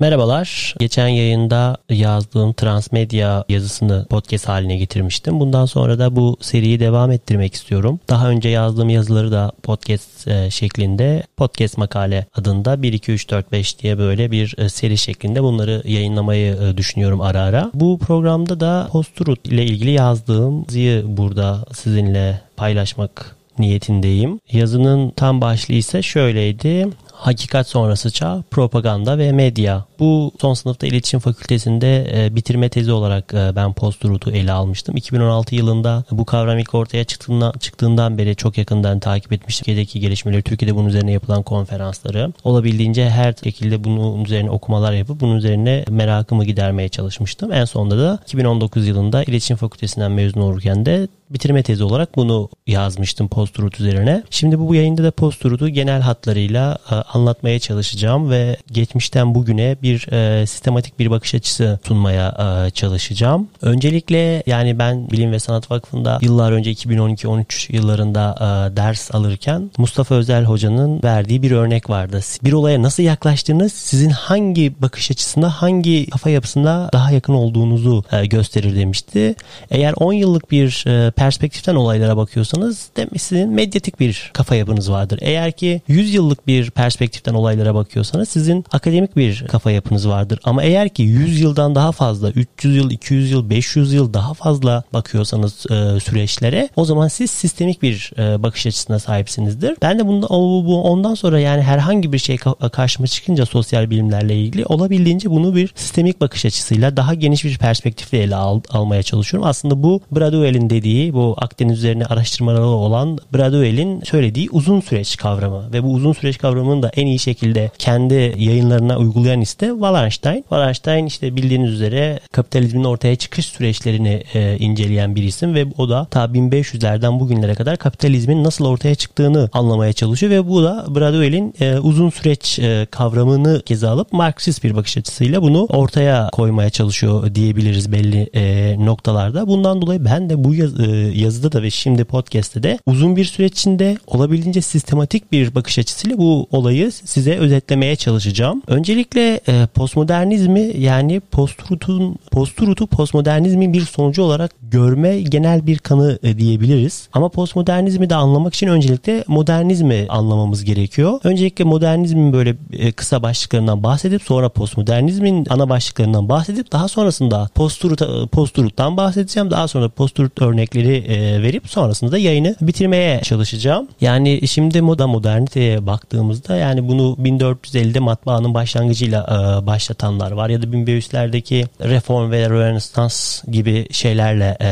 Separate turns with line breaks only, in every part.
Merhabalar. Geçen yayında yazdığım transmedya yazısını podcast haline getirmiştim. Bundan sonra da bu seriyi devam ettirmek istiyorum. Daha önce yazdığım yazıları da podcast e, şeklinde podcast makale adında 1 2 3 4 5 diye böyle bir e, seri şeklinde bunları yayınlamayı e, düşünüyorum ara ara. Bu programda da post-truth ile ilgili yazdığım yazıyı burada sizinle paylaşmak niyetindeyim. Yazının tam başlığı ise şöyleydi. Hakikat sonrası çağ, propaganda ve medya. Bu son sınıfta iletişim fakültesinde e, bitirme tezi olarak e, ben post-truth'u ele almıştım. 2016 yılında bu kavram ilk ortaya çıktığından, çıktığından beri çok yakından takip etmiştim. Türkiye'deki gelişmeleri, Türkiye'de bunun üzerine yapılan konferansları. Olabildiğince her şekilde bunun üzerine okumalar yapıp bunun üzerine merakımı gidermeye çalışmıştım. En sonunda da 2019 yılında iletişim fakültesinden mezun olurken de bitirme tezi olarak bunu yazmıştım post-truth üzerine. Şimdi bu, bu yayında da post-truth'u genel hatlarıyla e, anlatmaya çalışacağım ve geçmişten bugüne bir e, sistematik bir bakış açısı sunmaya e, çalışacağım. Öncelikle yani ben Bilim ve Sanat Vakfı'nda yıllar önce 2012-13 yıllarında e, ders alırken Mustafa Özel Hoca'nın verdiği bir örnek vardı. Bir olaya nasıl yaklaştığınız sizin hangi bakış açısında hangi kafa yapısında daha yakın olduğunuzu e, gösterir demişti. Eğer 10 yıllık bir e, perspektiften olaylara bakıyorsanız demek sizin medyatik bir kafa yapınız vardır. Eğer ki 100 yıllık bir perspektiften olaylara bakıyorsanız sizin akademik bir kafa yapınız vardır. Ama eğer ki 100 yıldan daha fazla, 300 yıl, 200 yıl, 500 yıl daha fazla bakıyorsanız e, süreçlere o zaman siz sistemik bir e, bakış açısına sahipsinizdir. Ben de bunda, bu, ondan sonra yani herhangi bir şey karşıma çıkınca sosyal bilimlerle ilgili olabildiğince bunu bir sistemik bakış açısıyla daha geniş bir perspektifle ele al, almaya çalışıyorum. Aslında bu Braduel'in dediği bu Akdeniz üzerine araştırmaları olan Braduel'in söylediği uzun süreç kavramı ve bu uzun süreç kavramını da en iyi şekilde kendi yayınlarına uygulayan ise Wallenstein. Wallenstein işte bildiğiniz üzere kapitalizmin ortaya çıkış süreçlerini e, inceleyen bir isim ve o da ta 1500'lerden bugünlere kadar kapitalizmin nasıl ortaya çıktığını anlamaya çalışıyor ve bu da Braduel'in e, uzun süreç e, kavramını kez alıp Marksist bir bakış açısıyla bunu ortaya koymaya çalışıyor diyebiliriz belli e, noktalarda. Bundan dolayı ben de bu yaz, e, yazıda da ve şimdi podcast'te de uzun bir süreç içinde olabildiğince sistematik bir bakış açısıyla bu olayı size özetlemeye çalışacağım. Öncelikle e, postmodernizmi yani post-truth'un post-truth'u postmodernizmin bir sonucu olarak görme genel bir kanı e, diyebiliriz. Ama postmodernizmi de anlamak için öncelikle modernizmi anlamamız gerekiyor. Öncelikle modernizmin böyle e, kısa başlıklarından bahsedip sonra postmodernizmin ana başlıklarından bahsedip daha sonrasında post-truth, post-truth'tan bahsedeceğim. Daha sonra post-truth örnekleri e, verip sonrasında da yayını bitirmeye çalışacağım. Yani şimdi moda moderniteye baktığımızda yani bunu 1450'de matbaanın başlangıcıyla e, başlatanlar var ya da 1500'lerdeki reform ve rönesans gibi şeylerle e,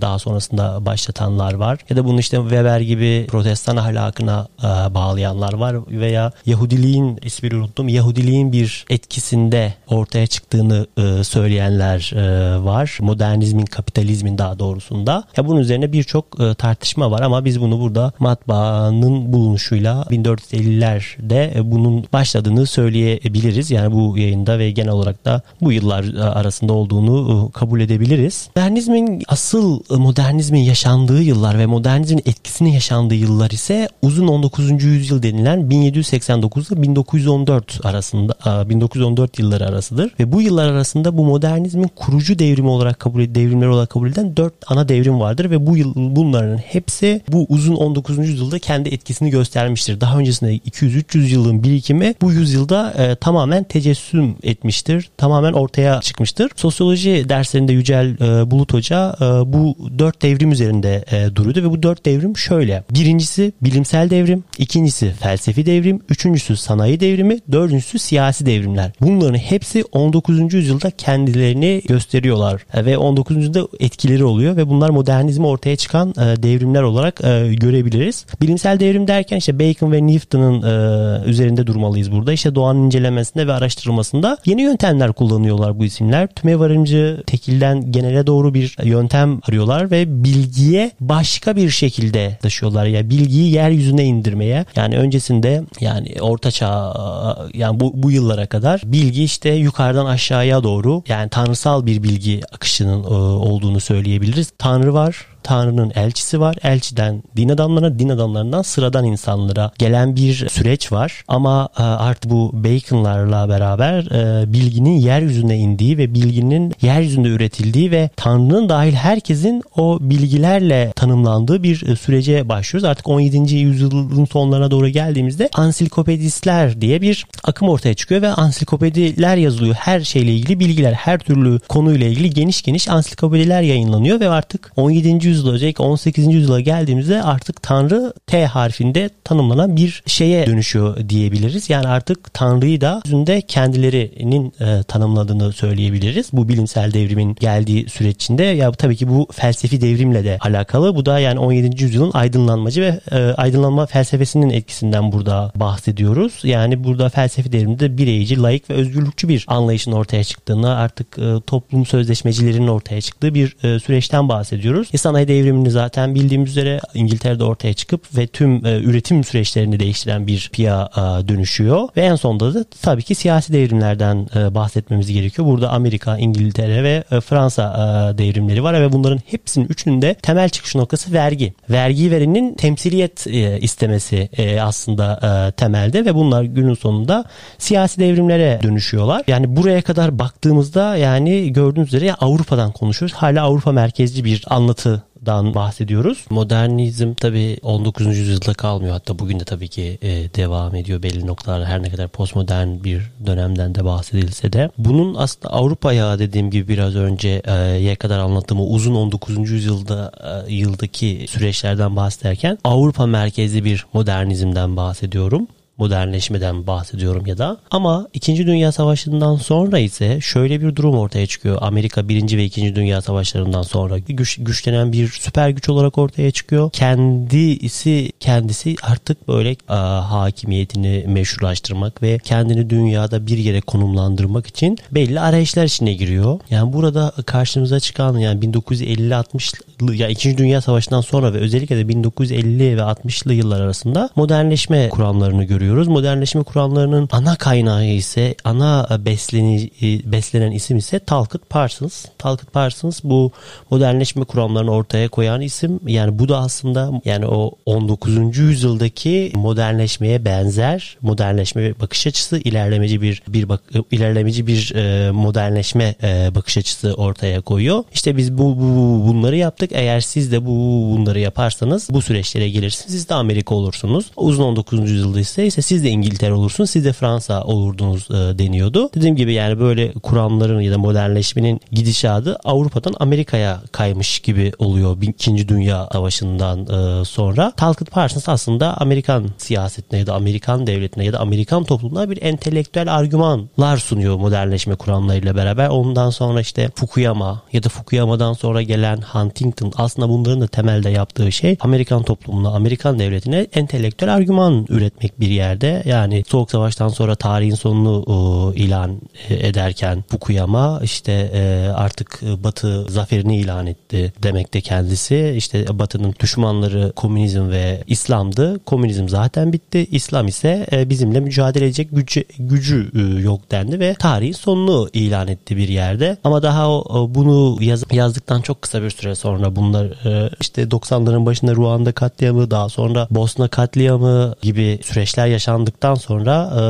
daha sonrasında başlatanlar var. Ya da bunu işte Weber gibi protestan ahlakına e, bağlayanlar var veya Yahudiliğin ismini unuttum. Yahudiliğin bir etkisinde ortaya çıktığını e, söyleyenler e, var. Modernizmin, kapitalizmin daha doğrusunda. Ya bunun üzerine birçok e, tartışma var ama biz bunu burada matbaanın bulunuşuyla 1450'lerde e, bunun başladığını söyleyebiliriz. Yani bu yayında ve genel olarak da bu yıllar e, arasında olduğunu e, kabul edebiliriz. Modernizmin asıl modernizmin yaşandığı yıllar ve modernizmin etkisini yaşandığı yıllar ise uzun 19. yüzyıl denilen 1789 ile 1914 arasında 1914 yılları arasıdır ve bu yıllar arasında bu modernizmin kurucu devrimi olarak kabul devrimler olarak kabul edilen dört ana devrim vardır ve bu yıl bunların hepsi bu uzun 19. yüzyılda kendi etkisini göstermiştir. Daha öncesinde 200-300 yılın birikimi bu yüzyılda e, tamamen tecessüm etmiştir. Tamamen ortaya çıkmıştır. Sosyoloji derslerinde Yücel e, Bulut Hoca e, bu dört devrim üzerinde e, duruyordu ve bu dört devrim şöyle. Birincisi bilimsel devrim, ikincisi felsefi devrim, üçüncüsü sanayi devrimi, dördüncüsü siyasi devrimler. Bunların hepsi 19. yüzyılda kendilerini gösteriyorlar e, ve 19. yüzyılda etkileri oluyor ve bunlar modernizm kapitalizmi ortaya çıkan e, devrimler olarak e, görebiliriz. Bilimsel devrim derken işte Bacon ve Newton'un üzerinde durmalıyız burada. İşte doğanın incelemesinde ve araştırılmasında yeni yöntemler kullanıyorlar bu isimler. Tüme varımcı tekilden genele doğru bir yöntem arıyorlar ve bilgiye başka bir şekilde taşıyorlar. Ya yani bilgiyi yeryüzüne indirmeye. Yani öncesinde yani orta çağ yani bu, bu yıllara kadar bilgi işte yukarıdan aşağıya doğru yani tanrısal bir bilgi akışının e, olduğunu söyleyebiliriz. Tanrı var Tanrı'nın elçisi var. Elçiden din adamlarına, din adamlarından sıradan insanlara gelen bir süreç var. Ama e, artık bu Bacon'larla beraber e, bilginin yeryüzüne indiği ve bilginin yeryüzünde üretildiği ve Tanrı'nın dahil herkesin o bilgilerle tanımlandığı bir e, sürece başlıyoruz. Artık 17. yüzyılın sonlarına doğru geldiğimizde ansiklopedistler diye bir akım ortaya çıkıyor ve ansiklopediler yazılıyor. Her şeyle ilgili bilgiler, her türlü konuyla ilgili geniş geniş ansiklopediler yayınlanıyor ve artık 17 yüzyıla özellikle 18. yüzyıla geldiğimizde artık Tanrı T harfinde tanımlanan bir şeye dönüşüyor diyebiliriz. Yani artık Tanrı'yı da yüzünde kendilerinin e, tanımladığını söyleyebiliriz. Bu bilimsel devrimin geldiği süreç içinde ya tabii ki bu felsefi devrimle de alakalı. Bu da yani 17. yüzyılın aydınlanmacı ve e, aydınlanma felsefesinin etkisinden burada bahsediyoruz. Yani burada felsefi devrimde bireyci, layık ve özgürlükçü bir anlayışın ortaya çıktığını artık e, toplum sözleşmecilerinin ortaya çıktığı bir e, süreçten bahsediyoruz. İnsan sanayi devrimini zaten bildiğimiz üzere İngiltere'de ortaya çıkıp ve tüm e, üretim süreçlerini değiştiren bir piya e, dönüşüyor. Ve en sonunda da tabii ki siyasi devrimlerden e, bahsetmemiz gerekiyor. Burada Amerika, İngiltere ve e, Fransa e, devrimleri var ve bunların hepsinin üçünün de temel çıkış noktası vergi. Vergi verenin temsiliyet e, istemesi e, aslında e, temelde ve bunlar günün sonunda siyasi devrimlere dönüşüyorlar. Yani buraya kadar baktığımızda yani gördüğünüz üzere Avrupa'dan konuşuyoruz. Hala Avrupa merkezci bir anlatı dan bahsediyoruz. Modernizm tabi 19. yüzyılda kalmıyor. Hatta bugün de tabii ki e, devam ediyor belli noktalarda her ne kadar postmodern bir dönemden de bahsedilse de. Bunun aslında Avrupa'ya dediğim gibi biraz önce e, ye kadar anlattığım uzun 19. yüzyılda e, yıldaki süreçlerden bahsederken Avrupa merkezli bir modernizmden bahsediyorum modernleşmeden bahsediyorum ya da. Ama 2. Dünya Savaşı'ndan sonra ise şöyle bir durum ortaya çıkıyor. Amerika 1. ve 2. Dünya Savaşları'ndan sonra güç, güçlenen bir süper güç olarak ortaya çıkıyor. Kendisi kendisi artık böyle a, hakimiyetini meşrulaştırmak ve kendini dünyada bir yere konumlandırmak için belli arayışlar içine giriyor. Yani burada karşımıza çıkan yani 1950-60 ya 2. Dünya Savaşı'ndan sonra ve özellikle de 1950 ve 60'lı yıllar arasında modernleşme kuramlarını görüyoruz görüyoruz. Modernleşme kuramlarının ana kaynağı ise ana besleni, beslenen isim ise Talcott Parsons. Talcott Parsons bu modernleşme kuramlarını ortaya koyan isim. Yani bu da aslında yani o 19. yüzyıldaki modernleşmeye benzer modernleşme bakış açısı ilerlemeci bir bir bak, ilerlemeci bir e, modernleşme e, bakış açısı ortaya koyuyor. İşte biz bu, bu bunları yaptık. Eğer siz de bu bunları yaparsanız bu süreçlere gelirsiniz. Siz de Amerika olursunuz. Uzun 19. yüzyılda ise ise siz de İngiltere olursunuz, siz de Fransa olurdunuz e, deniyordu. Dediğim gibi yani böyle kuramların ya da modernleşmenin gidişatı Avrupa'dan Amerika'ya kaymış gibi oluyor İkinci Dünya Savaşı'ndan e, sonra. Talcott Parsons aslında Amerikan siyasetine ya da Amerikan devletine ya da Amerikan toplumuna bir entelektüel argümanlar sunuyor modernleşme kuramlarıyla beraber. Ondan sonra işte Fukuyama ya da Fukuyama'dan sonra gelen Huntington aslında bunların da temelde yaptığı şey Amerikan toplumuna, Amerikan devletine entelektüel argüman üretmek bir yerde yani Soğuk Savaş'tan sonra tarihin sonunu e, ilan ederken Fukuyama işte e, artık Batı zaferini ilan etti demekte kendisi. İşte Batı'nın düşmanları komünizm ve İslam'dı. Komünizm zaten bitti. İslam ise e, bizimle mücadele edecek gücü, gücü e, yok dendi ve tarihin sonunu ilan etti bir yerde. Ama daha bunu yaz, yazdıktan çok kısa bir süre sonra bunlar e, işte 90'ların başında Ruanda katliamı daha sonra Bosna katliamı gibi süreçler yaşandıktan sonra e,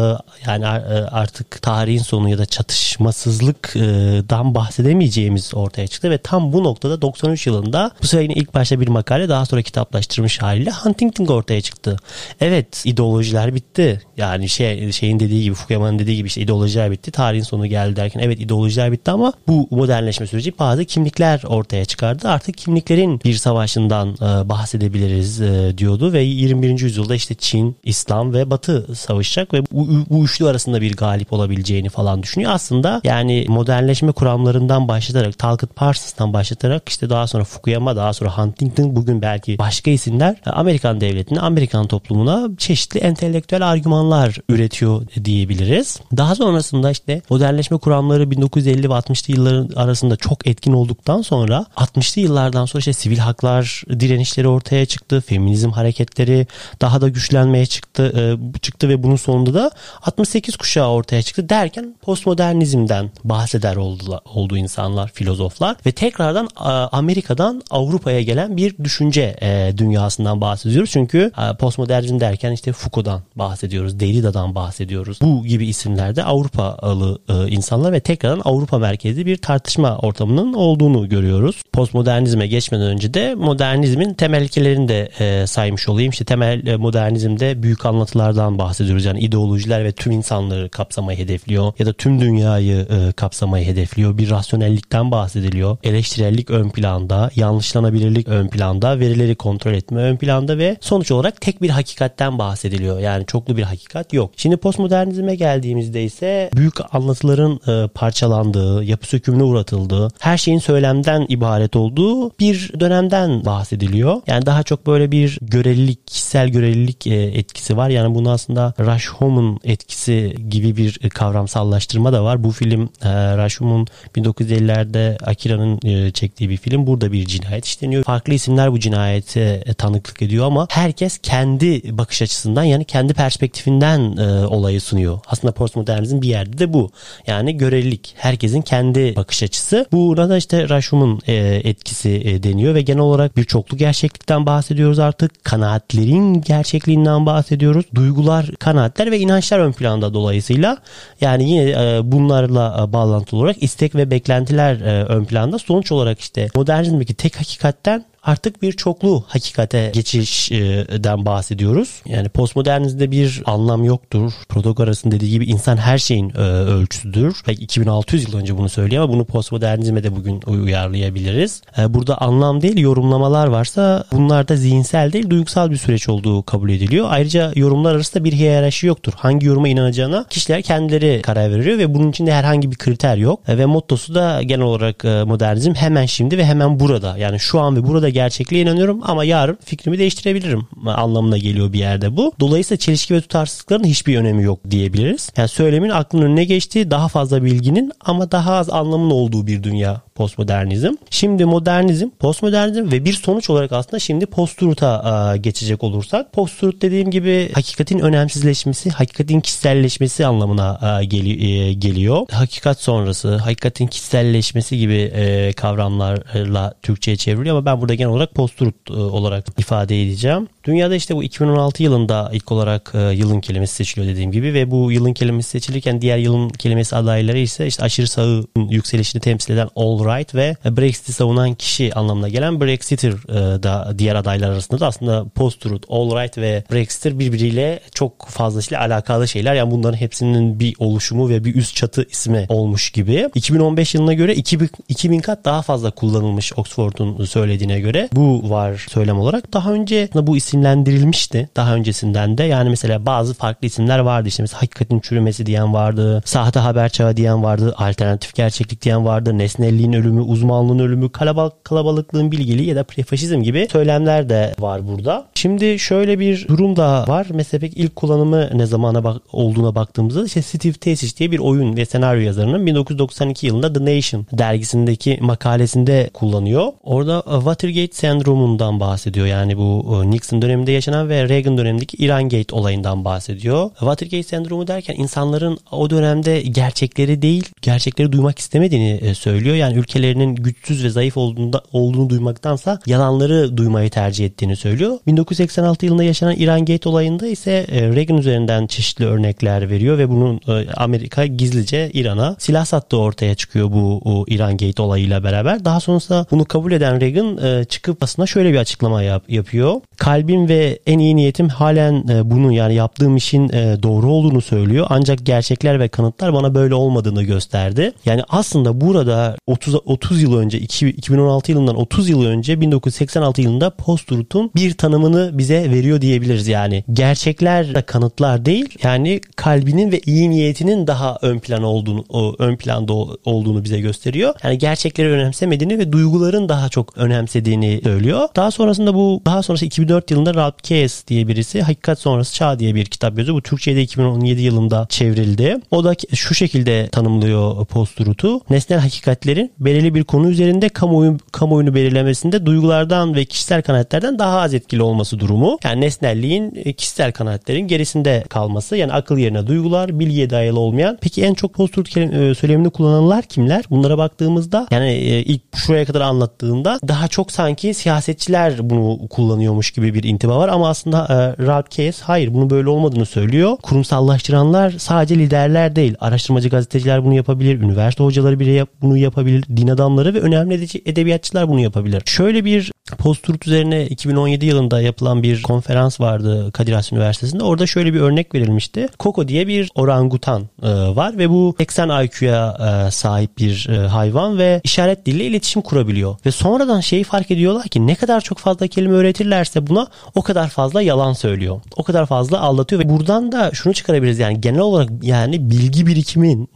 yani e, artık tarihin sonu ya da çatışmasızlıktan bahsedemeyeceğimiz ortaya çıktı ve tam bu noktada 93 yılında bu sefer ilk başta bir makale daha sonra kitaplaştırmış haliyle Huntington ortaya çıktı. Evet ideolojiler bitti. Yani şey şeyin dediği gibi Fukuyama'nın dediği gibi işte ideolojiler bitti. Tarihin sonu geldi derken evet ideolojiler bitti ama bu modernleşme süreci bazı kimlikler ortaya çıkardı. Artık kimliklerin bir savaşından e, bahsedebiliriz e, diyordu ve 21. yüzyılda işte Çin, İslam ve Batı savaşacak ve bu, bu üçlü arasında bir galip olabileceğini falan düşünüyor. Aslında yani modernleşme kuramlarından başlatarak Talcott Parsons'tan başlatarak işte daha sonra Fukuyama daha sonra Huntington bugün belki başka isimler Amerikan devletine Amerikan toplumuna çeşitli entelektüel argümanlar üretiyor diyebiliriz. Daha sonrasında işte modernleşme kuramları 1950 ve 60'lı yılların arasında çok etkin olduktan sonra 60'lı yıllardan sonra işte sivil haklar direnişleri ortaya çıktı. Feminizm hareketleri daha da güçlenmeye çıktı e, çıktı ve bunun sonunda da 68 kuşağı ortaya çıktı derken postmodernizmden bahseder oldu, oldu insanlar, filozoflar ve tekrardan Amerika'dan Avrupa'ya gelen bir düşünce e, dünyasından bahsediyoruz. Çünkü e, postmodernizm derken işte Foucault'dan bahsediyoruz, Derrida'dan bahsediyoruz. Bu gibi isimlerde Avrupalı insanlar ve tekrardan Avrupa merkezli bir tartışma ortamının olduğunu görüyoruz. Postmodernizme geçmeden önce de modernizmin temel ilkelerini de e, saymış olayım. İşte temel e, modernizmde büyük anlatılardan bahsediyoruz. Yani ideolojiler ve tüm insanları kapsamayı hedefliyor ya da tüm dünyayı e, kapsamayı hedefliyor. Bir rasyonellikten bahsediliyor. Eleştirellik ön planda, yanlışlanabilirlik ön planda, verileri kontrol etme ön planda ve sonuç olarak tek bir hakikatten bahsediliyor. Yani çoklu bir hakikat yok. Şimdi postmodernizme geldiğimizde ise büyük anlatıların e, parçalandığı, yapı sökümüne uğratıldığı, her şeyin söylemden ibaret olduğu bir dönemden bahsediliyor. Yani daha çok böyle bir görelilik, kişisel görelilik e, etkisi var. Yani bunu aslında Rashomon etkisi gibi bir e, kavramsallaştırma da var. Bu film e, Rashomon 1950'lerde Akira'nın çektiği bir film. Burada bir cinayet işleniyor. Farklı isimler bu cinayete tanıklık ediyor ama herkes kendi bakış açısından yani kendi perspektifinden olayı sunuyor. Aslında postmodernizm bir yerde de bu. Yani görelilik. Herkesin kendi bakış açısı. Buna da işte Rashomon etkisi deniyor ve genel olarak bir çoklu gerçeklikten bahsediyoruz artık. Kanaatlerin gerçekliğinden bahsediyoruz. Duygular, kanaatler ve inançlar ön planda dolayısıyla. Yani yine e, bunlarla e, bağlantılı olarak istek ve beklentiler e, ön planda. Sonuç olarak işte modernizmdeki tek hakikatten artık bir çoklu hakikate geçişden bahsediyoruz. Yani postmodernizmde bir anlam yoktur. Protagoras'ın dediği gibi insan her şeyin e, ölçüsüdür. Belki 2600 yıl önce bunu söylüyor ama bunu postmodernizme de bugün uyarlayabiliriz. E, burada anlam değil yorumlamalar varsa bunlar da zihinsel değil duygusal bir süreç olduğu kabul ediliyor. Ayrıca yorumlar arasında bir hiyerarşi yoktur. Hangi yoruma inanacağına kişiler kendileri karar veriyor ve bunun içinde herhangi bir kriter yok. E, ve mottosu da genel olarak modernizm hemen şimdi ve hemen burada. Yani şu an ve burada gerçekliğe inanıyorum ama yarın fikrimi değiştirebilirim anlamına geliyor bir yerde bu. Dolayısıyla çelişki ve tutarsızlıkların hiçbir önemi yok diyebiliriz. Yani söylemin aklın önüne geçtiği daha fazla bilginin ama daha az anlamın olduğu bir dünya postmodernizm. Şimdi modernizm, postmodernizm ve bir sonuç olarak aslında şimdi post-truth'a geçecek olursak post-truth dediğim gibi hakikatin önemsizleşmesi, hakikatin kişiselleşmesi anlamına gel- geliyor. Hakikat sonrası, hakikatin kişiselleşmesi gibi e, kavramlarla Türkçe'ye çevriliyor ama ben burada genel olarak post-truth olarak ifade edeceğim. Dünyada işte bu 2016 yılında ilk olarak e, yılın kelimesi seçiliyor dediğim gibi ve bu yılın kelimesi seçilirken diğer yılın kelimesi adayları ise işte aşırı sağın yükselişini temsil eden All Right ve Brexit'i savunan kişi anlamına gelen Brexiter e, da diğer adaylar arasında da aslında post-truth, All Right ve Brexiter birbiriyle çok fazlasıyla alakalı şeyler. Yani bunların hepsinin bir oluşumu ve bir üst çatı ismi olmuş gibi. 2015 yılına göre 2000, 2000 kat daha fazla kullanılmış Oxford'un söylediğine göre. Bu var söylem olarak. Daha önce bu isim isimlendirilmişti daha öncesinden de. Yani mesela bazı farklı isimler vardı işte mesela hakikatin çürümesi diyen vardı, sahte haber çağı diyen vardı, alternatif gerçeklik diyen vardı, nesnelliğin ölümü, uzmanlığın ölümü, kalabalık, kalabalıklığın bilgeliği ya da prefaşizm gibi söylemler de var burada. Şimdi şöyle bir durum da var. Mesela pek ilk kullanımı ne zamana bak olduğuna baktığımızda işte Steve Tasic diye bir oyun ve senaryo yazarının 1992 yılında The Nation dergisindeki makalesinde kullanıyor. Orada Watergate sendromundan bahsediyor. Yani bu e, Nixon döneminde yaşanan ve Reagan dönemindeki İran Gate olayından bahsediyor. Watergate sendromu derken insanların o dönemde gerçekleri değil, gerçekleri duymak istemediğini e, söylüyor. Yani ülkelerinin güçsüz ve zayıf olduğunda, olduğunu duymaktansa yalanları duymayı tercih ettiğini söylüyor. 1986 yılında yaşanan İran Gate olayında ise e, Reagan üzerinden çeşitli örnekler veriyor ve bunun e, Amerika gizlice İran'a silah sattığı ortaya çıkıyor bu İran Gate olayıyla beraber. Daha sonrasında bunu kabul eden Reagan çıkıp aslında şöyle bir açıklama yap, yapıyor. Kalbi kalbim ve en iyi niyetim halen e, bunun yani yaptığım işin e, doğru olduğunu söylüyor. Ancak gerçekler ve kanıtlar bana böyle olmadığını gösterdi. Yani aslında burada 30 30 yıl önce 2016 yılından 30 yıl önce 1986 yılında post-truth'un bir tanımını bize veriyor diyebiliriz yani. Gerçekler de kanıtlar değil. Yani kalbinin ve iyi niyetinin daha ön plan olduğunu ön planda olduğunu bize gösteriyor. Yani gerçekleri önemsemediğini ve duyguların daha çok önemsediğini söylüyor. Daha sonrasında bu daha sonrası 2004 yılında Ralph Keyes diye birisi Hakikat Sonrası Çağ diye bir kitap yazıyor. Bu Türkçe'de 2017 yılında çevrildi. O da şu şekilde tanımlıyor post-truth'u. Nesnel hakikatlerin belirli bir konu üzerinde kamuoyu, kamuoyunu belirlemesinde duygulardan ve kişisel kanaatlerden daha az etkili olması durumu. Yani nesnelliğin e, kişisel kanaatlerin gerisinde kalması. Yani akıl yerine duygular, bilgiye dayalı olmayan. Peki en çok post-truth e, söylemini kullananlar kimler? Bunlara baktığımızda yani e, ilk şuraya kadar anlattığında daha çok sanki siyasetçiler bunu kullanıyormuş gibi bir intiba var ama aslında e, Ralph Keyes hayır bunu böyle olmadığını söylüyor. Kurumsallaştıranlar sadece liderler değil. Araştırmacı gazeteciler bunu yapabilir. Üniversite hocaları bile yap, bunu yapabilir. Din adamları ve önemli edebiyatçılar bunu yapabilir. Şöyle bir post-truth üzerine 2017 yılında yapılan bir konferans vardı Kadir Has Üniversitesi'nde. Orada şöyle bir örnek verilmişti. Koko diye bir orangutan e, var ve bu 80 IQ'ya e, sahip bir e, hayvan ve işaret diliyle iletişim kurabiliyor. Ve sonradan şeyi fark ediyorlar ki ne kadar çok fazla kelime öğretirlerse buna o kadar fazla yalan söylüyor. O kadar fazla aldatıyor ve buradan da şunu çıkarabiliriz yani genel olarak yani bilgi birikiminin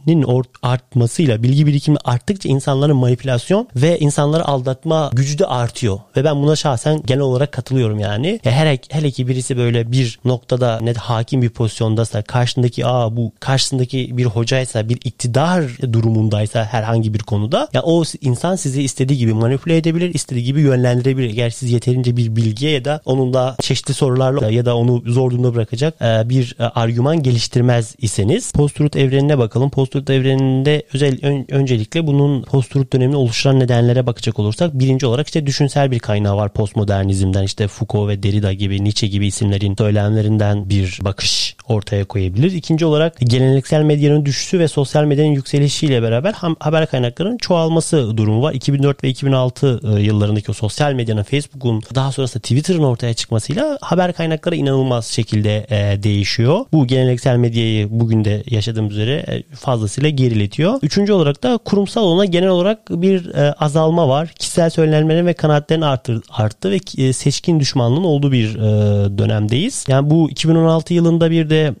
artmasıyla bilgi birikimi arttıkça insanların manipülasyon ve insanları aldatma gücü de artıyor. Ve ben buna şahsen genel olarak katılıyorum yani. Ya her hele ki birisi böyle bir noktada ne hakim bir pozisyondaysa karşındaki aa bu karşısındaki bir hocaysa bir iktidar durumundaysa herhangi bir konuda ya o insan sizi istediği gibi manipüle edebilir, istediği gibi yönlendirebilir. Eğer siz yeterince bir bilgiye ya da onun da çeşitli sorularla ya da onu zor durumda bırakacak e, bir e, argüman geliştirmez iseniz post-truth evrenine bakalım. Post-truth evreninde özel ön, öncelikle bunun post-truth dönemini oluşturan nedenlere bakacak olursak birinci olarak işte düşünsel bir kaynağı var postmodernizmden işte Foucault ve Derrida gibi Nietzsche gibi isimlerin söylemlerinden bir bakış ortaya koyabilir. İkinci olarak geleneksel medyanın düşüşü ve sosyal medyanın yükselişiyle beraber haber kaynaklarının çoğalması durumu var. 2004 ve 2006 e, yıllarındaki o sosyal medyanın Facebook'un daha sonrasında Twitter'ın ortaya çıkmasıyla haber kaynakları inanılmaz şekilde e, değişiyor. Bu geleneksel medyayı bugün de yaşadığımız üzere e, fazlasıyla geriletiyor. Üçüncü olarak da kurumsal olana genel olarak bir azalma var. Kişisel söylenmelerin ve kanaatlerin arttı, arttı ve seçkin düşmanlığın olduğu bir dönemdeyiz. Yani bu 2016 yılında bir de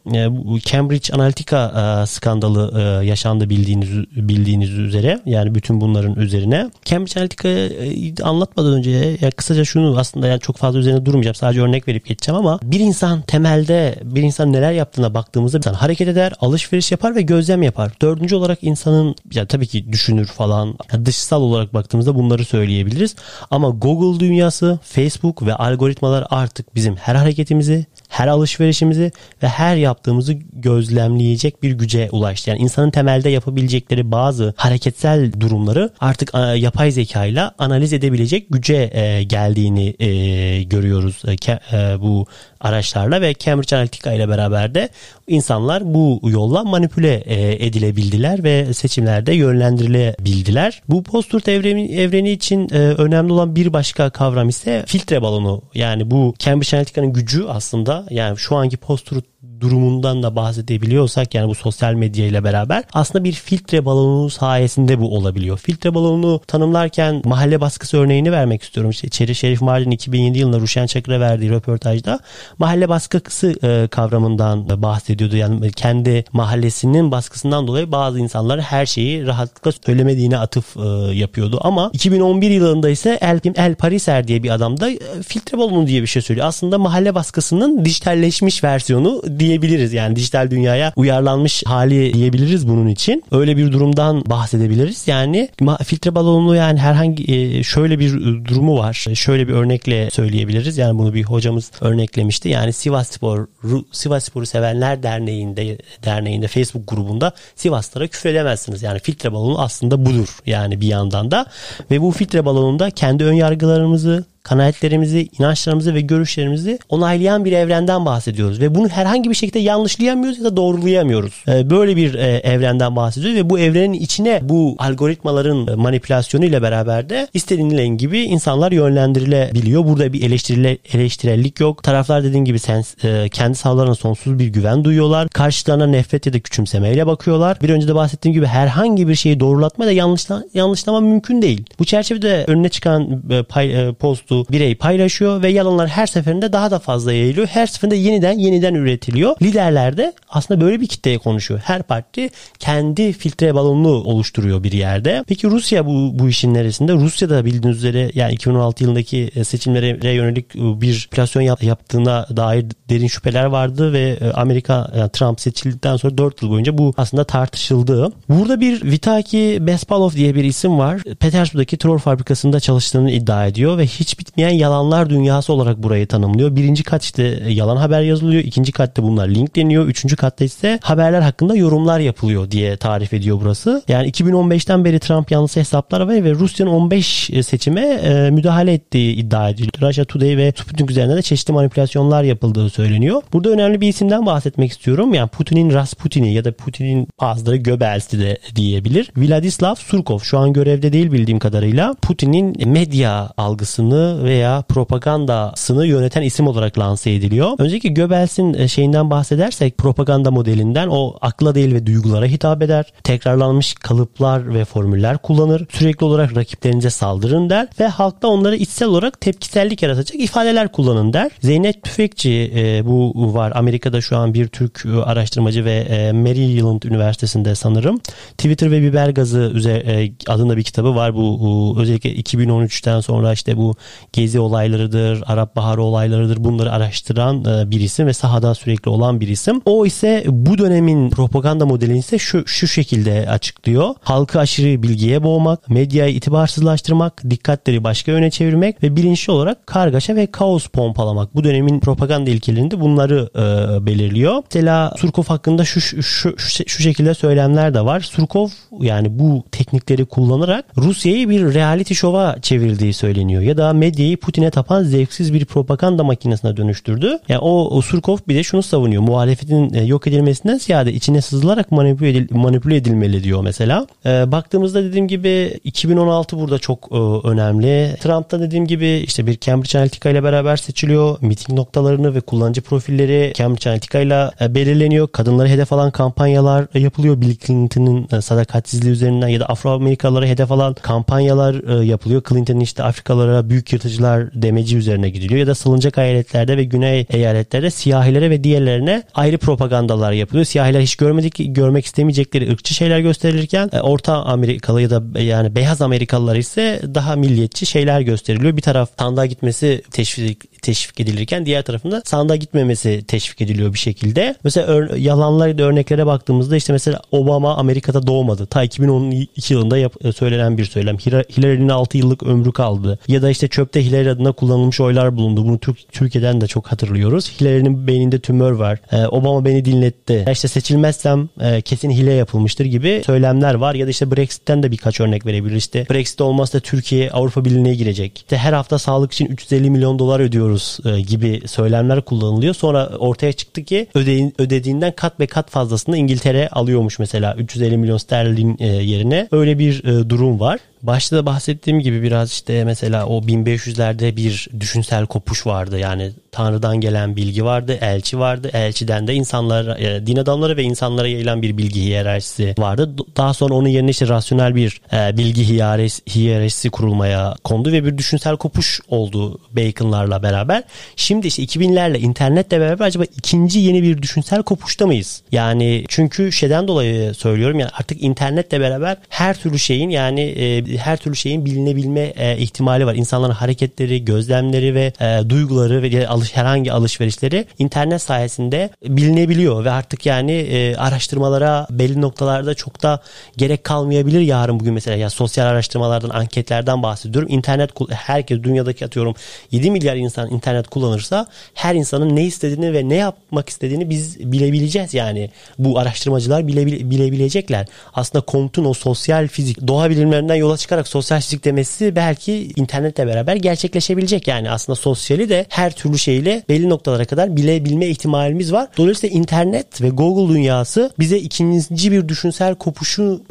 Cambridge Analytica skandalı yaşandı bildiğiniz bildiğiniz üzere. Yani bütün bunların üzerine. Cambridge Analytica'yı anlatmadan önce ya kısaca şunu aslında yani çok fazla üzerine durmayacağım. Sadece örnek verip geçeceğim ama bir insan temelde bir insan neler yaptığına baktığımızda insan hareket eder, alışveriş yapar ve gözlem yapar. Dördüncü olarak insanın ya tabii ki düşünür falan. Yani dışsal olarak baktığımızda bunları söyleyebiliriz. Ama Google dünyası, Facebook ve algoritmalar artık bizim her hareketimizi, her alışverişimizi ve her yaptığımızı gözlemleyecek bir güce ulaştı. Yani insanın temelde yapabilecekleri bazı hareketsel durumları artık e, yapay zeka ile analiz edebilecek güce e, geldiğini e, görüyoruz bu araçlarla ve Cambridge Analytica ile beraber de insanlar bu yolla manipüle edilebildiler ve seçimlerde yönlendirilebildiler. Bu post-truth evreni, evreni için önemli olan bir başka kavram ise filtre balonu. Yani bu Cambridge Analytica'nın gücü aslında yani şu anki post-truth durumundan da bahsedebiliyorsak yani bu sosyal medya ile beraber aslında bir filtre balonu sayesinde bu olabiliyor. Filtre balonu tanımlarken mahalle baskısı örneğini vermek istiyorum. İşte Çeri Şerif Mardin 2007 yılında Ruşen Çakır'a verdiği röportajda mahalle baskısı e, kavramından bahsediyordu. Yani kendi mahallesinin baskısından dolayı bazı insanlar her şeyi rahatlıkla söylemediğine atıf e, yapıyordu. Ama 2011 yılında ise El, El Pariser diye bir adam da e, filtre balonu diye bir şey söylüyor. Aslında mahalle baskısının dijitalleşmiş versiyonu diye diyebiliriz. Yani dijital dünyaya uyarlanmış hali diyebiliriz bunun için. Öyle bir durumdan bahsedebiliriz. Yani filtre balonlu yani herhangi e, şöyle bir durumu var. Şöyle bir örnekle söyleyebiliriz. Yani bunu bir hocamız örneklemişti. Yani Sivas Spor Sivas Spor'u sevenler derneğinde derneğinde Facebook grubunda Sivaslara küfür edemezsiniz. Yani filtre balonu aslında budur. Yani bir yandan da ve bu filtre balonunda kendi ön yargılarımızı kanaatlerimizi, inançlarımızı ve görüşlerimizi onaylayan bir evrenden bahsediyoruz. Ve bunu herhangi bir şekilde yanlışlayamıyoruz ya da doğrulayamıyoruz. E, böyle bir e, evrenden bahsediyoruz ve bu evrenin içine bu algoritmaların manipülasyonu ile beraber de istediğin gibi insanlar yönlendirilebiliyor. Burada bir eleştirile, eleştirellik yok. Taraflar dediğim gibi sen, e, kendi sağlarına sonsuz bir güven duyuyorlar. Karşılarına nefret ya da küçümsemeyle bakıyorlar. Bir önce de bahsettiğim gibi herhangi bir şeyi doğrulatma da yanlışla, yanlışlama mümkün değil. Bu çerçevede önüne çıkan e, pay, e, postu birey paylaşıyor ve yalanlar her seferinde daha da fazla yayılıyor. Her seferinde yeniden yeniden üretiliyor. Liderler de aslında böyle bir kitleye konuşuyor. Her parti kendi filtre balonunu oluşturuyor bir yerde. Peki Rusya bu, bu işin neresinde? Rusya'da bildiğiniz üzere yani 2016 yılındaki e, seçimlere yönelik bir plasyon yaptığına dair derin şüpheler vardı ve Amerika yani Trump seçildikten sonra 4 yıl boyunca bu aslında tartışıldı. Burada bir Vitaki Bespalov diye bir isim var. Petersburg'daki troll fabrikasında çalıştığını iddia ediyor ve hiç bitmeyen yalanlar dünyası olarak burayı tanımlıyor. Birinci kat işte yalan haber yazılıyor. ikinci katta bunlar linkleniyor. Üçüncü katta ise haberler hakkında yorumlar yapılıyor diye tarif ediyor burası. Yani 2015'ten beri Trump yanlısı hesaplar var ve Rusya'nın 15 seçime e, müdahale ettiği iddia ediliyor. Russia Today ve Sputnik üzerinde de çeşitli manipülasyonlar yapıldığı söyleniyor. Burada önemli bir isimden bahsetmek istiyorum. Yani Putin'in Rasputin'i ya da Putin'in bazıları Göbels'i de diyebilir. Vladislav Surkov şu an görevde değil bildiğim kadarıyla Putin'in medya algısını veya propagandasını yöneten isim olarak lanse ediliyor. Önceki Göbels'in e, şeyinden bahsedersek propaganda modelinden o akla değil ve duygulara hitap eder. Tekrarlanmış kalıplar ve formüller kullanır. Sürekli olarak rakiplerinize saldırın der ve halkta onları içsel olarak tepkisellik yaratacak ifadeler kullanın der. Zeynep Tüfekçi e, bu var. Amerika'da şu an bir Türk e, araştırmacı ve e, Maryland Üniversitesi'nde sanırım. Twitter ve biber gazı e, adında bir kitabı var. Bu özellikle 2013'ten sonra işte bu gezi olaylarıdır, Arap Baharı olaylarıdır bunları araştıran e, bir isim ve sahada sürekli olan bir isim. O ise bu dönemin propaganda modelini ise şu, şu şekilde açıklıyor. Halkı aşırı bilgiye boğmak, medyayı itibarsızlaştırmak, dikkatleri başka yöne çevirmek ve bilinçli olarak kargaşa ve kaos pompalamak. Bu dönemin propaganda ilkelerinde bunları e, belirliyor. Mesela Surkov hakkında şu, şu, şu, şu şekilde söylemler de var. Surkov yani bu teknikleri kullanarak Rusya'yı bir reality şova çevirdiği söyleniyor. Ya da medyayı Putin'e tapan zevksiz bir propaganda makinesine dönüştürdü. Yani o, o Surkov bir de şunu savunuyor. Muhalefetin e, yok edilmesinden ziyade içine sızılarak manipüle, edil, manipüle edilmeli diyor mesela. Ee, baktığımızda dediğim gibi 2016 burada çok e, önemli. Trump'ta dediğim gibi işte bir Cambridge Analytica ile beraber seçiliyor. Miting noktalarını ve kullanıcı profilleri Cambridge Analytica ile e, belirleniyor. Kadınları hedef alan kampanyalar yapılıyor. Bill Clinton'ın e, sadakatsizliği üzerinden ya da Afro-Amerikalılara hedef alan kampanyalar e, yapılıyor. Clinton'ın işte Afrikalara büyük yırtıcılar demeci üzerine gidiliyor ya da salıncak eyaletlerde ve güney eyaletlerde siyahilere ve diğerlerine ayrı propagandalar yapılıyor. Siyahiler hiç görmedik görmek istemeyecekleri ırkçı şeyler gösterilirken Orta Amerikalı ya da yani beyaz Amerikalılar ise daha milliyetçi şeyler gösteriliyor. Bir taraf sandığa gitmesi teşvik teşvik edilirken diğer tarafında sandığa gitmemesi teşvik ediliyor bir şekilde. Mesela ör, yalanlar örneklere baktığımızda işte mesela Obama Amerika'da doğmadı. Ta 2012 yılında yap, e, söylenen bir söylem. Hillary'nin 6 yıllık ömrü kaldı. Ya da işte çöpte Hillary adına kullanılmış oylar bulundu. Bunu Türk, Türkiye'den de çok hatırlıyoruz. Hillary'nin beyninde tümör var. Ee, Obama beni dinletti. Ya işte seçilmezsem e, kesin hile yapılmıştır gibi söylemler var. Ya da işte Brexit'ten de birkaç örnek verebiliriz. İşte Brexit olmazsa Türkiye Avrupa Birliği'ne girecek. İşte her hafta sağlık için 350 milyon dolar ödüyoruz e, gibi söylemler kullanılıyor. Sonra ortaya çıktı ki ödediğinden kat ve kat fazlasını İngiltere alıyormuş mesela 350 milyon sterlin e, yerine. Öyle bir e, durum var. Başta da bahsettiğim gibi biraz işte mesela o 1500'lerde bir düşünsel kopuş vardı. Yani Tanrı'dan gelen bilgi vardı, elçi vardı. Elçiden de insanlara, e, din adamları ve insanlara yayılan bir bilgi hiyerarşisi vardı. Daha sonra onun yerine işte rasyonel bir e, bilgi hiyerarşisi, kurulmaya kondu ve bir düşünsel kopuş oldu Bacon'larla beraber. Şimdi işte 2000'lerle internetle beraber acaba ikinci yeni bir düşünsel kopuşta mıyız? Yani çünkü şeyden dolayı söylüyorum yani artık internetle beraber her türlü şeyin yani e, her türlü şeyin bilinebilme e, ihtimali var. İnsanların hareketleri, gözlemleri ve e, duyguları ve alış, herhangi alışverişleri internet sayesinde bilinebiliyor ve artık yani e, araştırmalara belli noktalarda çok da gerek kalmayabilir yarın bugün mesela ya sosyal araştırmalardan, anketlerden bahsediyorum. İnternet herkes dünyadaki atıyorum 7 milyar insan internet kullanırsa her insanın ne istediğini ve ne yapmak istediğini biz bilebileceğiz yani. Bu araştırmacılar bile, bilebilecekler. Aslında Comte'un o sosyal fizik doğa bilimlerinden yola çıkarak sosyalleştik demesi belki internetle beraber gerçekleşebilecek. Yani aslında sosyali de her türlü şeyle belli noktalara kadar bilebilme ihtimalimiz var. Dolayısıyla internet ve Google dünyası bize ikinci bir düşünsel kopuşu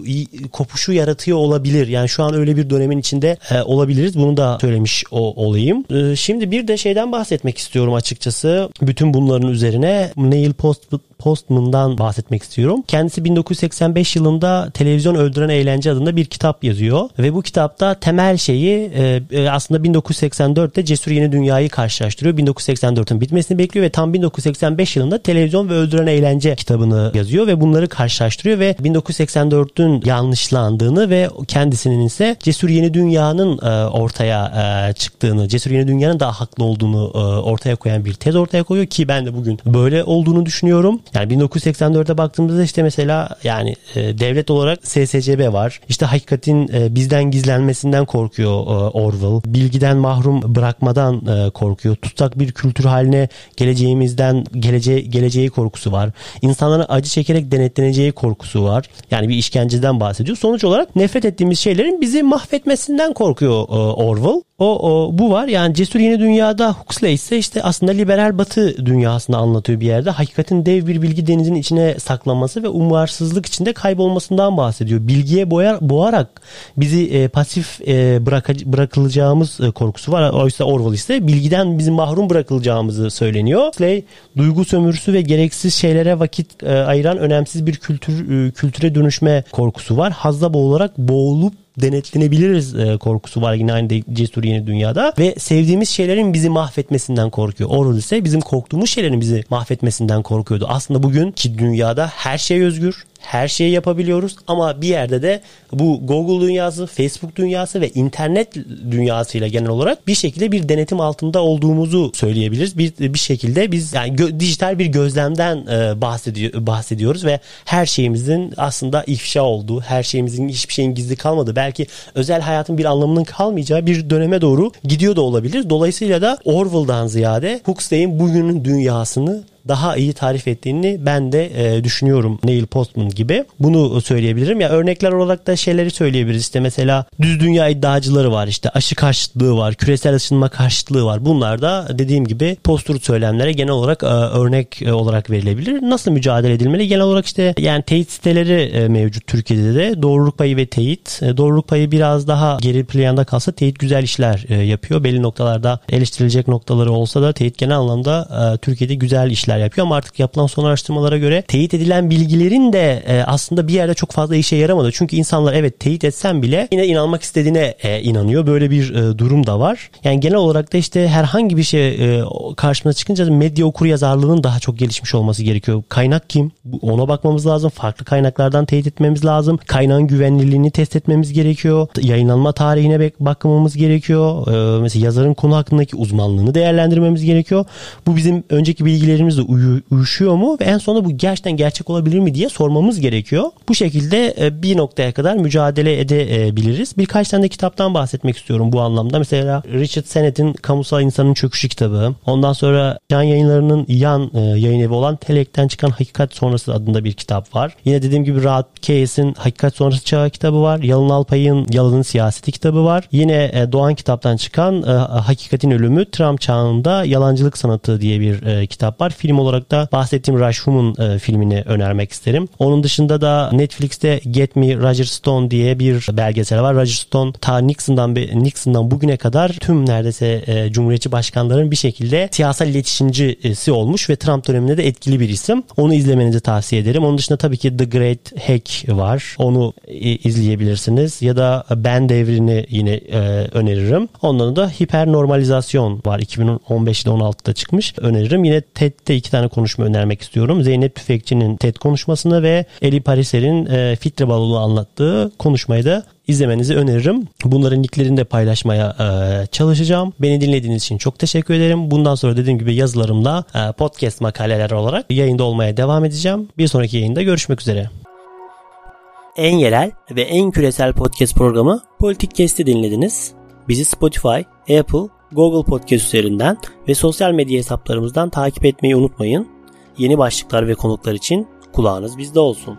kopuşu yaratıyor olabilir. Yani şu an öyle bir dönemin içinde e, olabiliriz. Bunu da söylemiş o, olayım. E, şimdi bir de şeyden bahsetmek istiyorum açıkçası. Bütün bunların üzerine Neil Post Postman'dan bahsetmek istiyorum. Kendisi 1985 yılında Televizyon Öldüren Eğlence adında bir kitap yazıyor ve bu kitapta temel şeyi e, e aslında 1984'te Cesur Yeni Dünya'yı karşılaştırıyor. 1984'ün bitmesini bekliyor ve tam 1985 yılında Televizyon ve Öldüren Eğlence kitabını yazıyor ve bunları karşılaştırıyor ve 1984'ün yanlışlandığını ve kendisinin ise Cesur Yeni Dünya'nın e, ortaya e, çıktığını, Cesur Yeni Dünya'nın daha haklı olduğunu e, ortaya koyan bir tez ortaya koyuyor ki ben de bugün böyle olduğunu düşünüyorum. Yani 1984'e baktığımızda işte mesela yani e, devlet olarak SSCB var. İşte hakikatin e, bizden gizlenmesinden korkuyor e, Orwell. Bilgiden mahrum bırakmadan korkuyor. Tutsak bir kültür haline geleceğimizden gelece geleceği korkusu var. İnsanların acı çekerek denetleneceği korkusu var. Yani bir işkenceden bahsediyor. Sonuç olarak nefret ettiğimiz şeylerin bizi mahvetmesinden korkuyor Orwell. O, o bu var. Yani Cesur Yeni Dünya'da Huxley ise işte aslında liberal batı dünyasını anlatıyor bir yerde. Hakikatin dev bir bilgi denizin içine saklanması ve umarsızlık içinde kaybolmasından bahsediyor. Bilgiye boyar, boğarak bizi e, pasif e, bıraka, bırakılacağımız e, korkusu var. Oysa Orwell ise bilgiden bizim mahrum bırakılacağımızı söyleniyor. Huxley duygu sömürüsü ve gereksiz şeylere vakit e, ayıran önemsiz bir kültür e, kültüre dönüşme korkusu var. Hazda boğularak boğulup denetlenebiliriz e, korkusu var yine aynı cesur yeni dünyada ve sevdiğimiz şeylerin bizi mahvetmesinden korkuyor. Orwell ise bizim korktuğumuz şeylerin bizi mahvetmesinden korkuyordu. Aslında bugün ki dünyada her şey özgür, her şeyi yapabiliyoruz ama bir yerde de bu Google dünyası, Facebook dünyası ve internet dünyasıyla genel olarak bir şekilde bir denetim altında olduğumuzu söyleyebiliriz. Bir bir şekilde biz yani gö- dijital bir gözlemden e, bahsediyor, bahsediyoruz ve her şeyimizin aslında ifşa olduğu, her şeyimizin hiçbir şeyin gizli kalmadığı, belki özel hayatın bir anlamının kalmayacağı bir döneme doğru gidiyor da olabilir. Dolayısıyla da Orwell'dan ziyade Huxley'in bugünün dünyasını daha iyi tarif ettiğini ben de e, düşünüyorum Neil Postman gibi. Bunu söyleyebilirim. Ya örnekler olarak da şeyleri söyleyebiliriz. İşte mesela düz dünya iddiacıları var. işte aşı karşıtlığı var. Küresel ısınma karşıtlığı var. Bunlar da dediğim gibi post söylemlere genel olarak e, örnek e, olarak verilebilir. Nasıl mücadele edilmeli? Genel olarak işte yani teyit siteleri e, mevcut Türkiye'de de. Doğruluk payı ve teyit. E, doğruluk payı biraz daha geri planda kalsa teyit güzel işler e, yapıyor. Belli noktalarda eleştirilecek noktaları olsa da teyit genel anlamda e, Türkiye'de güzel işler işler yapıyor ama artık yapılan son araştırmalara göre teyit edilen bilgilerin de e, aslında bir yerde çok fazla işe yaramadı. Çünkü insanlar evet teyit etsen bile yine inanmak istediğine e, inanıyor. Böyle bir e, durum da var. Yani genel olarak da işte herhangi bir şey e, karşımıza çıkınca medya okur yazarlığının daha çok gelişmiş olması gerekiyor. Kaynak kim? Ona bakmamız lazım. Farklı kaynaklardan teyit etmemiz lazım. Kaynağın güvenilirliğini test etmemiz gerekiyor. Yayınlanma tarihine bakmamız gerekiyor. E, mesela yazarın konu hakkındaki uzmanlığını değerlendirmemiz gerekiyor. Bu bizim önceki bilgilerimizle uyu, uyuşuyor mu ve en sonunda bu gerçekten gerçek olabilir mi diye sormamız gerekiyor. Bu şekilde e, bir noktaya kadar mücadele edebiliriz. Birkaç tane de kitaptan bahsetmek istiyorum bu anlamda. Mesela Richard Sennett'in Kamusal İnsanın Çöküşü kitabı. Ondan sonra Can Yayınları'nın yan e, yayın evi olan Telek'ten çıkan Hakikat Sonrası adında bir kitap var. Yine dediğim gibi Rahat Keyes'in Hakikat Sonrası Çağı kitabı var. Yalın Alpay'ın Yalın'ın Siyaseti kitabı var. Yine e, Doğan kitaptan çıkan Hakikatin Ölümü Trump Çağında Yalancılık Sanatı diye bir kitap var. Film olarak da bahsettiğim Rashum'un e, filmini önermek isterim. Onun dışında da Netflix'te Get Me Roger Stone diye bir belgesel var. Roger Stone ta Nixon'dan Nixon'dan bugüne kadar tüm neredeyse e, Cumhuriyetçi başkanların bir şekilde siyasal iletişimcisi olmuş ve Trump döneminde de etkili bir isim. Onu izlemenizi tavsiye ederim. Onun dışında tabii ki The Great Hack var. Onu e, izleyebilirsiniz. Ya da Ben Devrini yine e, öneririm. Ondan da Hipernormalizasyon var. 2015'de 16'da çıkmış. Öneririm. Yine TED'de iki tane konuşma önermek istiyorum. Zeynep Tüfekçi'nin TED konuşmasını ve Eli Pariser'in e, Fitre Balolu anlattığı konuşmayı da izlemenizi öneririm. Bunların linklerini de paylaşmaya e, çalışacağım. Beni dinlediğiniz için çok teşekkür ederim. Bundan sonra dediğim gibi yazılarımla e, podcast makaleler olarak yayında olmaya devam edeceğim. Bir sonraki yayında görüşmek üzere. En yerel ve en küresel podcast programı Politik Kesti dinlediniz. Bizi Spotify, Apple, Google Podcast üzerinden ve sosyal medya hesaplarımızdan takip etmeyi unutmayın. Yeni başlıklar ve konuklar için kulağınız bizde olsun.